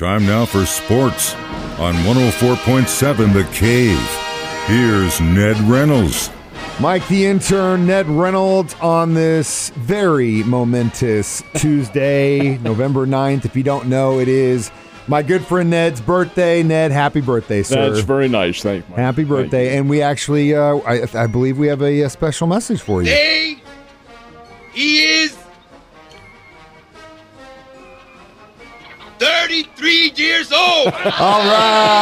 Time now for sports on 104.7 The Cave. Here's Ned Reynolds. Mike the intern, Ned Reynolds on this very momentous Tuesday, November 9th. If you don't know, it is my good friend Ned's birthday. Ned, happy birthday, sir. That's very nice. Thank you. Mike. happy birthday. And we actually, uh, I, I believe we have a, a special message for you. Today, he years old. All right.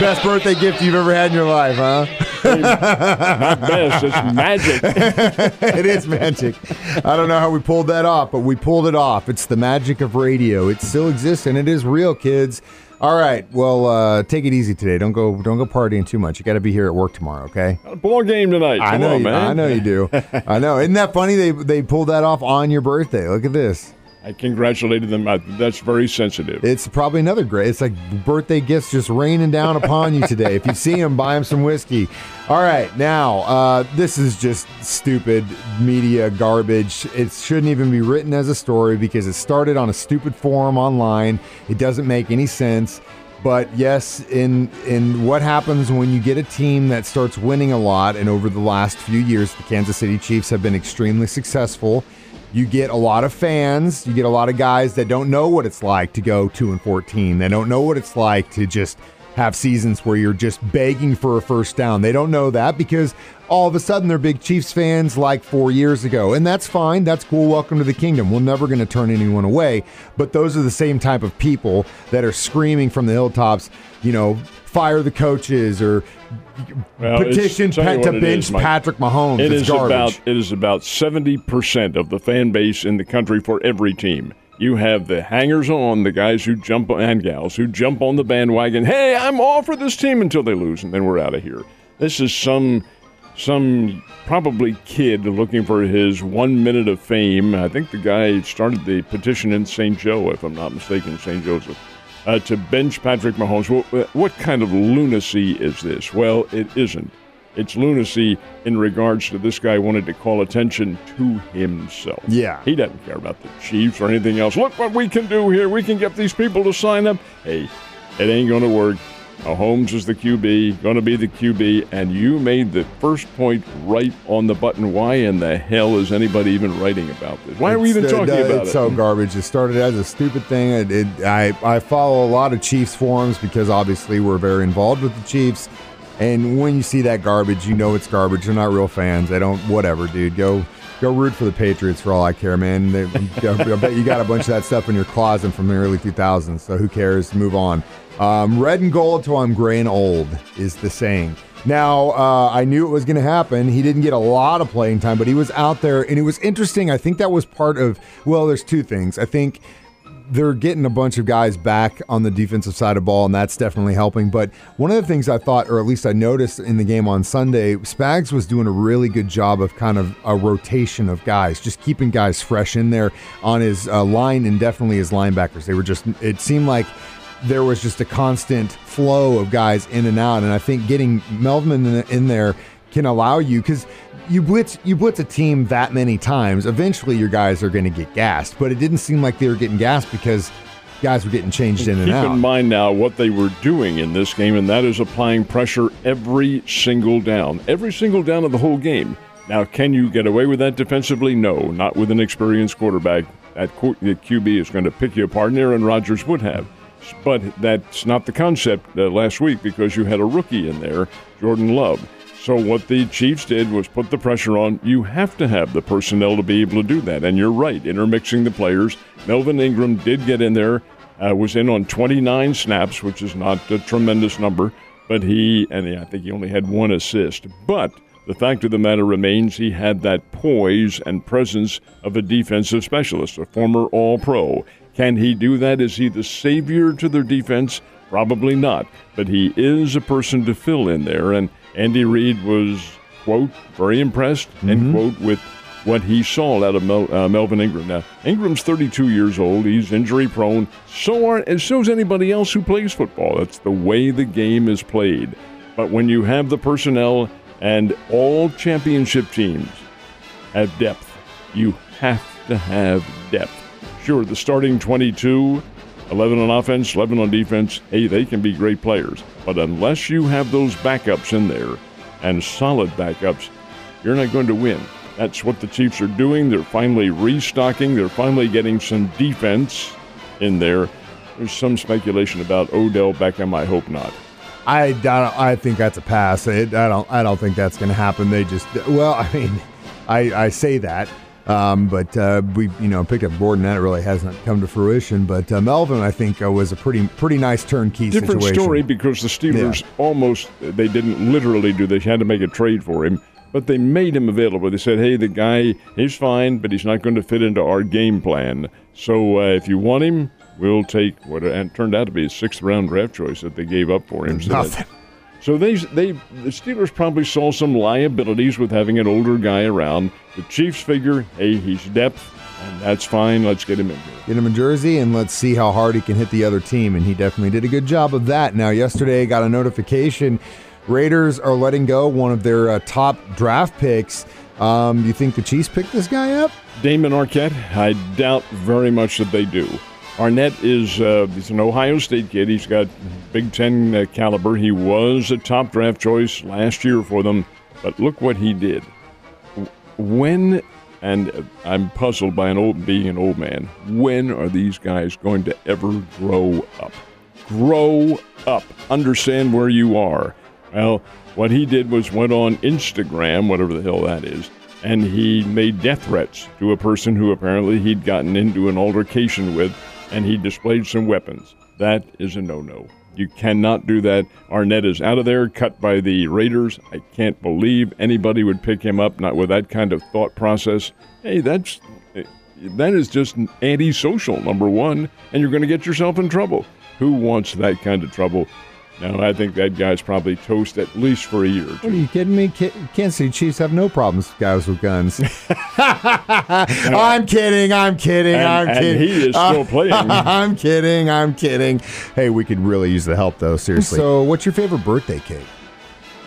Best birthday gift you've ever had in your life, huh? Not best. It's magic. it is magic. I don't know how we pulled that off, but we pulled it off. It's the magic of radio. It still exists and it is real, kids. All right. Well, uh, take it easy today. Don't go. Don't go partying too much. You got to be here at work tomorrow. Okay. Ball game tonight. I know. on, you, man. I know you do. I know. Isn't that funny? They they pulled that off on your birthday. Look at this. I congratulated them. I- That's very sensitive. It's probably another great. It's like birthday gifts just raining down upon you today. If you see them, buy them some whiskey. All right, now uh, this is just stupid media garbage. It shouldn't even be written as a story because it started on a stupid forum online. It doesn't make any sense. But yes, in in what happens when you get a team that starts winning a lot, and over the last few years, the Kansas City Chiefs have been extremely successful you get a lot of fans. You get a lot of guys that don't know what it's like to go 2 and 14 they don't know what it's like to just have seasons where you're just begging for a first down. They don't know that because all of a sudden they're big chiefs fans like four years ago. And that's fine. That's cool. Welcome to the kingdom. We're never going to turn anyone away. But those are the same type of people that are screaming from the hilltops you know fire the coaches or Well, petition Pat to bench is, patrick mahomes it's garbage. about it is about seventy percent of the fan base in the country for every team. You have the hangers on, the guys who jump and gals who jump on the bandwagon. Hey, I'm all for this team until they lose, and then we're out of here. This is some some probably kid looking for his one minute of fame. I think the guy started the petition in St. Joe, if I'm not mistaken, St. Joseph, uh, to bench Patrick Mahomes. What, what kind of lunacy is this? Well, it isn't. It's lunacy in regards to this guy wanted to call attention to himself. Yeah. He doesn't care about the Chiefs or anything else. Look what we can do here. We can get these people to sign up. Hey, it ain't going to work. Mahomes is the QB, going to be the QB, and you made the first point right on the button. Why in the hell is anybody even writing about this? Why are we even uh, talking uh, about it's it? so garbage. It started as a stupid thing. It, it, I I follow a lot of Chiefs forums because obviously we're very involved with the Chiefs. And when you see that garbage, you know it's garbage. They're not real fans. They don't. Whatever, dude. Go go root for the Patriots for all I care, man. They, I bet you got a bunch of that stuff in your closet from the early 2000s. So who cares? Move on. Um, red and gold till I'm gray and old is the saying. Now, uh, I knew it was going to happen. He didn't get a lot of playing time, but he was out there, and it was interesting. I think that was part of, well, there's two things. I think they're getting a bunch of guys back on the defensive side of ball, and that's definitely helping. But one of the things I thought, or at least I noticed in the game on Sunday, Spags was doing a really good job of kind of a rotation of guys, just keeping guys fresh in there on his uh, line and definitely his linebackers. They were just, it seemed like there was just a constant flow of guys in and out. And I think getting Melvin in, in there can allow you because you blitz you blitz a team that many times. Eventually, your guys are going to get gassed. But it didn't seem like they were getting gassed because guys were getting changed in and Keep out. Keep in mind now what they were doing in this game, and that is applying pressure every single down, every single down of the whole game. Now, can you get away with that defensively? No, not with an experienced quarterback. That QB is going to pick you apart, and Aaron Rodgers would have. But that's not the concept uh, last week because you had a rookie in there, Jordan Love. So what the Chiefs did was put the pressure on. You have to have the personnel to be able to do that. And you're right, intermixing the players. Melvin Ingram did get in there, uh, was in on 29 snaps, which is not a tremendous number, but he, and I think he only had one assist. But the fact of the matter remains he had that poise and presence of a defensive specialist, a former All Pro. Can he do that? Is he the savior to their defense? Probably not. But he is a person to fill in there. And Andy Reid was, quote, very impressed, end quote, with what he saw out of Mel, uh, Melvin Ingram. Now, Ingram's 32 years old. He's injury prone. So are, and so is anybody else who plays football. That's the way the game is played. But when you have the personnel and all championship teams have depth, you have to have depth. Sure, the starting 22, 11 on offense, 11 on defense, hey, they can be great players. But unless you have those backups in there and solid backups, you're not going to win. That's what the Chiefs are doing. They're finally restocking, they're finally getting some defense in there. There's some speculation about Odell Beckham. I hope not. I, don't, I think that's a pass. I, I don't I don't think that's going to happen. They just well, I mean, I, I say that, um, but uh, we you know picked up Gordon. That really hasn't come to fruition. But uh, Melvin, I think, uh, was a pretty pretty nice turnkey Different situation. story because the Steelers Yeah. almost they didn't literally do. They had to make a trade for him, but they made him available. They said, "Hey, the guy he's fine, but he's not going to fit into our game plan. So uh, if you want him." We'll take what and it turned out to be a sixth round draft choice that they gave up for him. So that- Nothing. So they they the Steelers probably saw some liabilities with having an older guy around. The Chiefs figure, hey, he's depth, and that's fine. Let's get him in here. Get him a jersey and let's see how hard he can hit the other team. And he definitely did a good job of that. Now, yesterday I got a notification Raiders are letting go one of their uh, top draft picks. Um, do you think the Chiefs picked this guy up? Damon Arnette, I doubt very much that they do. Arnette is uh, he's an Ohio State kid. He's got Big Ten uh, caliber. He was a top draft choice last year for them, but look what he did. When and uh, I'm puzzled by an old being an old man. When are these guys going to ever grow up? Grow up. Understand where you are. Well, what he did was went on Instagram, whatever the hell that is, and he made death threats to a person who apparently he'd gotten into an altercation with, and he displayed some weapons. That is a no no. You cannot do that. Arnette is out of there, cut by the Raiders. I can't believe anybody would pick him up, not with that kind of thought process. Hey, that's that is just antisocial, number one, and you're going to get yourself in trouble. Who wants that kind of trouble? No, I think that guy's probably toast at least for a year or What are you kidding me? Ki- Kansas City Chiefs have no problems with guys with guns. I'm kidding. I'm kidding. And- I'm and kidding. he is still playing. I'm kidding. I'm kidding. Hey, we could really use the help though. Seriously. So, what's your favorite birthday cake?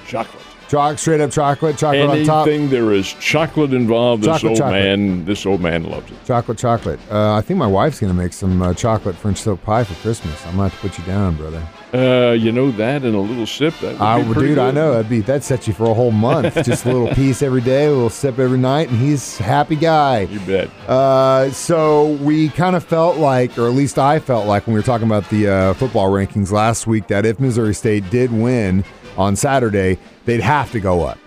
Chocolate. Choc, straight up chocolate, chocolate on top. Anything there is chocolate involved, this Chocolate, old chocolate. man, this old man loves it. Chocolate, chocolate. Uh, I think my wife's gonna make some uh, chocolate French silk pie for Christmas. I'm gonna have to put you down, brother. Uh, you know that and a little sip. That would I, be dude, I know that'd be that sets you for a whole month. Just a little piece every day, a little sip every night, and he's a happy guy. You bet. Uh, so we kind of felt like, or at least I felt like, when we were talking about the uh, football rankings last week, that if Missouri State did win on Saturday, they'd have to go up,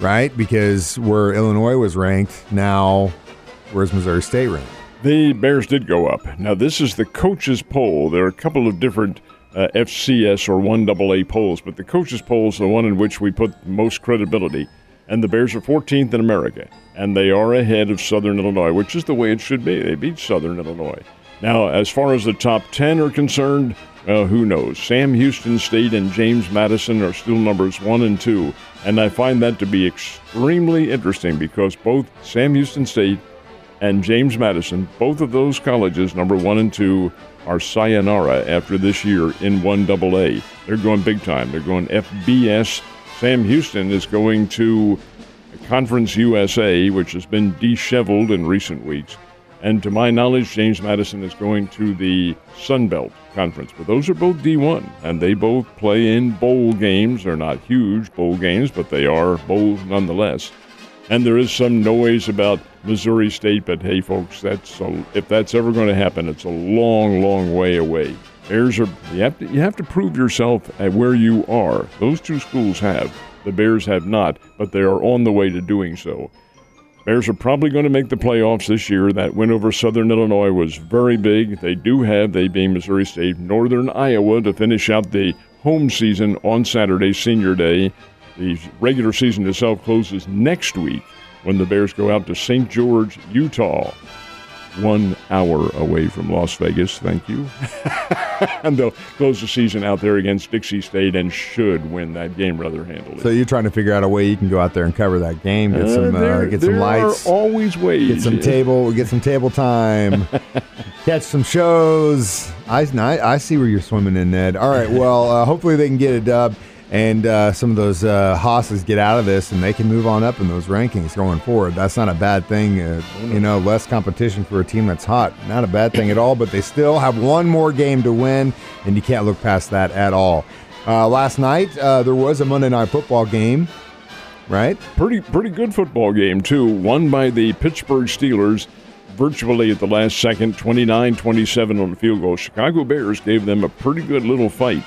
right? Because where Illinois was ranked, now where's Missouri State ranked? The Bears did go up. Now, this is the coaches' poll. There are a couple of different uh, FCS or 1AA polls, but the coaches' poll is the one in which we put most credibility. And the Bears are 14th in America, and they are ahead of Southern Illinois, which is the way it should be. They beat Southern Illinois. Now, as far as the top 10 are concerned, well, who knows? Sam Houston State and James Madison are still numbers one and two, and I find that to be extremely interesting because both Sam Houston State and James Madison, both of those colleges, number one and two, are sayonara after this year in 1AA. They're going big time. They're going FBS. Sam Houston is going to Conference USA, which has been disheveled in recent weeks. And to my knowledge, James Madison is going to the Sun Belt Conference. But those are both D1, and they both play in bowl games. They're not huge bowl games, but they are bowls nonetheless. And there is some noise about Missouri State, but hey, folks, that's a, if that's ever going to happen, it's a long, long way away. Bears are you have to you have to prove yourself at where you are. Those two schools have. The Bears have not, but they are on the way to doing so. Bears are probably going to make the playoffs this year. That win over Southern Illinois was very big. They do have, they being Missouri State, Northern Iowa to finish out the home season on Saturday, Senior Day. The regular season itself closes next week when the Bears go out to St. George, Utah. One hour away from Las Vegas, thank you. and they'll close the season out there against Dixie State and should win that game rather handily. So you're trying to figure out a way you can go out there and cover that game, get some, uh, there, get some there lights, are always ways. get some table, get some table time, catch some shows. I, I I see where you're swimming in, Ned. All right, well, uh, hopefully they can get a dub. And uh, some of those uh, hosses get out of this, and they can move on up in those rankings going forward. That's not a bad thing. Uh, you know, less competition for a team that's hot, not a bad thing at all. But they still have one more game to win, and you can't look past that at all. Uh, last night uh, there was a Monday night football game, right? Pretty pretty good football game too. Won by the Pittsburgh Steelers virtually at the last second, 29-27 on the field goal. Chicago Bears gave them a pretty good little fight.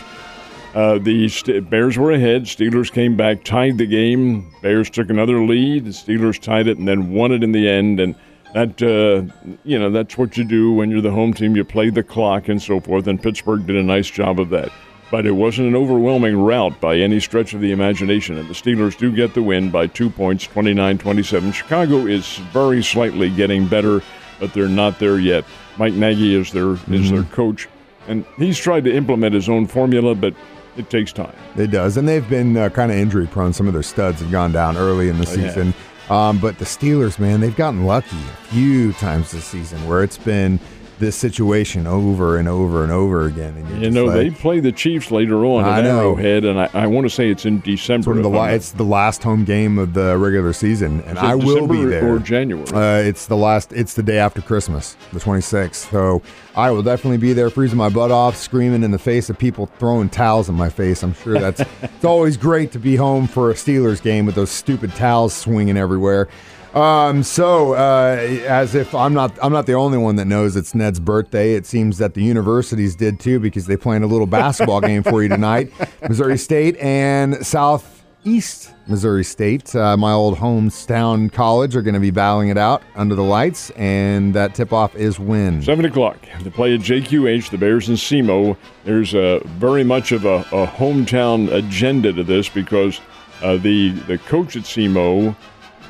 Uh, the St- Bears were ahead. Steelers came back, tied the game. Bears took another lead. The Steelers tied it and then won it in the end. And that, uh, you know, that's what you do when you're the home team. You play the clock and so forth. And Pittsburgh did a nice job of that. But it wasn't an overwhelming rout by any stretch of the imagination. And the Steelers do get the win by two points, 29 27. Chicago is very slightly getting better, but they're not there yet. Mike Nagy is their, is their coach. And he's tried to implement his own formula, but it takes time. It does, and they've been uh, kind of injury prone. Some of their studs have gone down early in the Oh, yeah. season. Um, but the Steelers, man, they've gotten lucky a few times this season where it's been this situation over and over and over again. And You know, like, they play the Chiefs later on I at know. Arrowhead, and I, I want to say it's in December. of the la- it's the last home game of the regular season, and I will be December there. or January? Uh, it's the last. It's the day after Christmas, the 26th. So I will definitely be there, freezing my butt off, screaming in the face of people throwing towels in my face. I'm sure that's. it's always great to be home for a Steelers game with those stupid towels swinging everywhere. Um, so uh, as if I'm not, I'm not the only one that knows it's Ned's birthday. It seems that the universities did too because they planned a little basketball game for you tonight. Missouri State and Southeast Missouri State, uh, my old hometown college, are going to be battling it out under the lights, and that tip-off is when. Seven o'clock. The play at JQH, the Bears and SEMO. There's a very much of a, a hometown agenda to this because uh, the the coach at SEMO,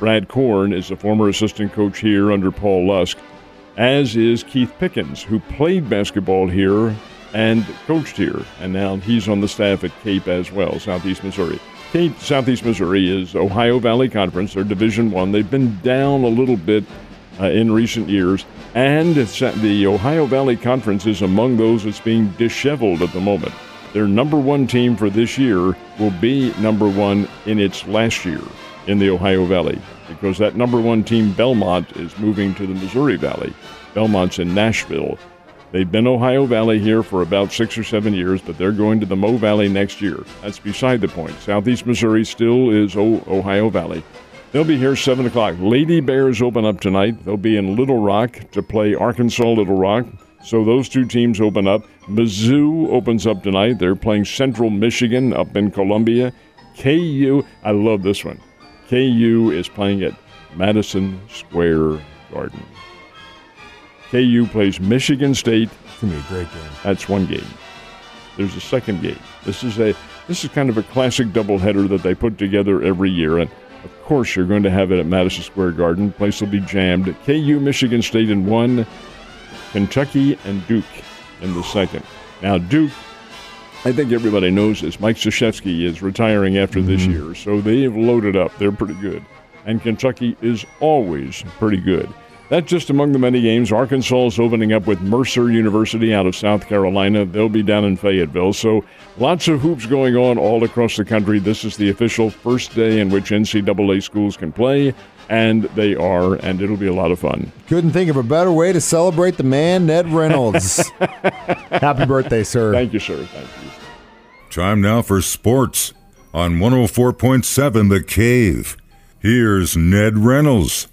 Brad Korn, is a former assistant coach here under Paul Lusk, as is Keith Pickens, who played basketball here and coached here, and now he's on the staff at Cape as well, Southeast Missouri. Cape, Southeast Missouri is Ohio Valley Conference. They're Division One. They've been down a little bit uh, in recent years, and the Ohio Valley Conference is among those that's being disheveled at the moment. Their number one team for this year will be number one in its last year in the Ohio Valley because that number one team, Belmont, is moving to the Missouri Valley. Belmont's in Nashville. They've been Ohio Valley here for about six or seven years, but they're going to the Mo Valley next year. That's beside the point. Southeast Missouri still is o- Ohio Valley. They'll be here 7 o'clock. Lady Bears open up tonight. They'll be in Little Rock to play Arkansas Little Rock. So those two teams open up. Mizzou opens up tonight. They're playing Central Michigan up in Columbia. KU, I love this one. KU is playing at Madison Square Garden. KU plays Michigan State It's gonna be a great game. that's one game. There's a second game. This is a this is kind of a classic doubleheader that they put together every year, and of course you're going to have it at Madison Square Garden. Place will be jammed. KU, Michigan State in one, Kentucky and Duke in the second. Now Duke, I think everybody knows this. Mike Krzyzewski is retiring after this mm-hmm. year, so they've loaded up. They're pretty good, and Kentucky is always pretty good. That's just among the many games. Arkansas is opening up with Mercer University out of South Carolina. They'll be down in Fayetteville. So lots of hoops going on all across the country. This is the official first day in which NCAA schools can play, and they are, and it'll be a lot of fun. Couldn't think of a better way to celebrate the man, Ned Reynolds. Happy birthday, sir. Thank you, sir. Thank you. Time now for sports on 104.7 The Cave. Here's Ned Reynolds.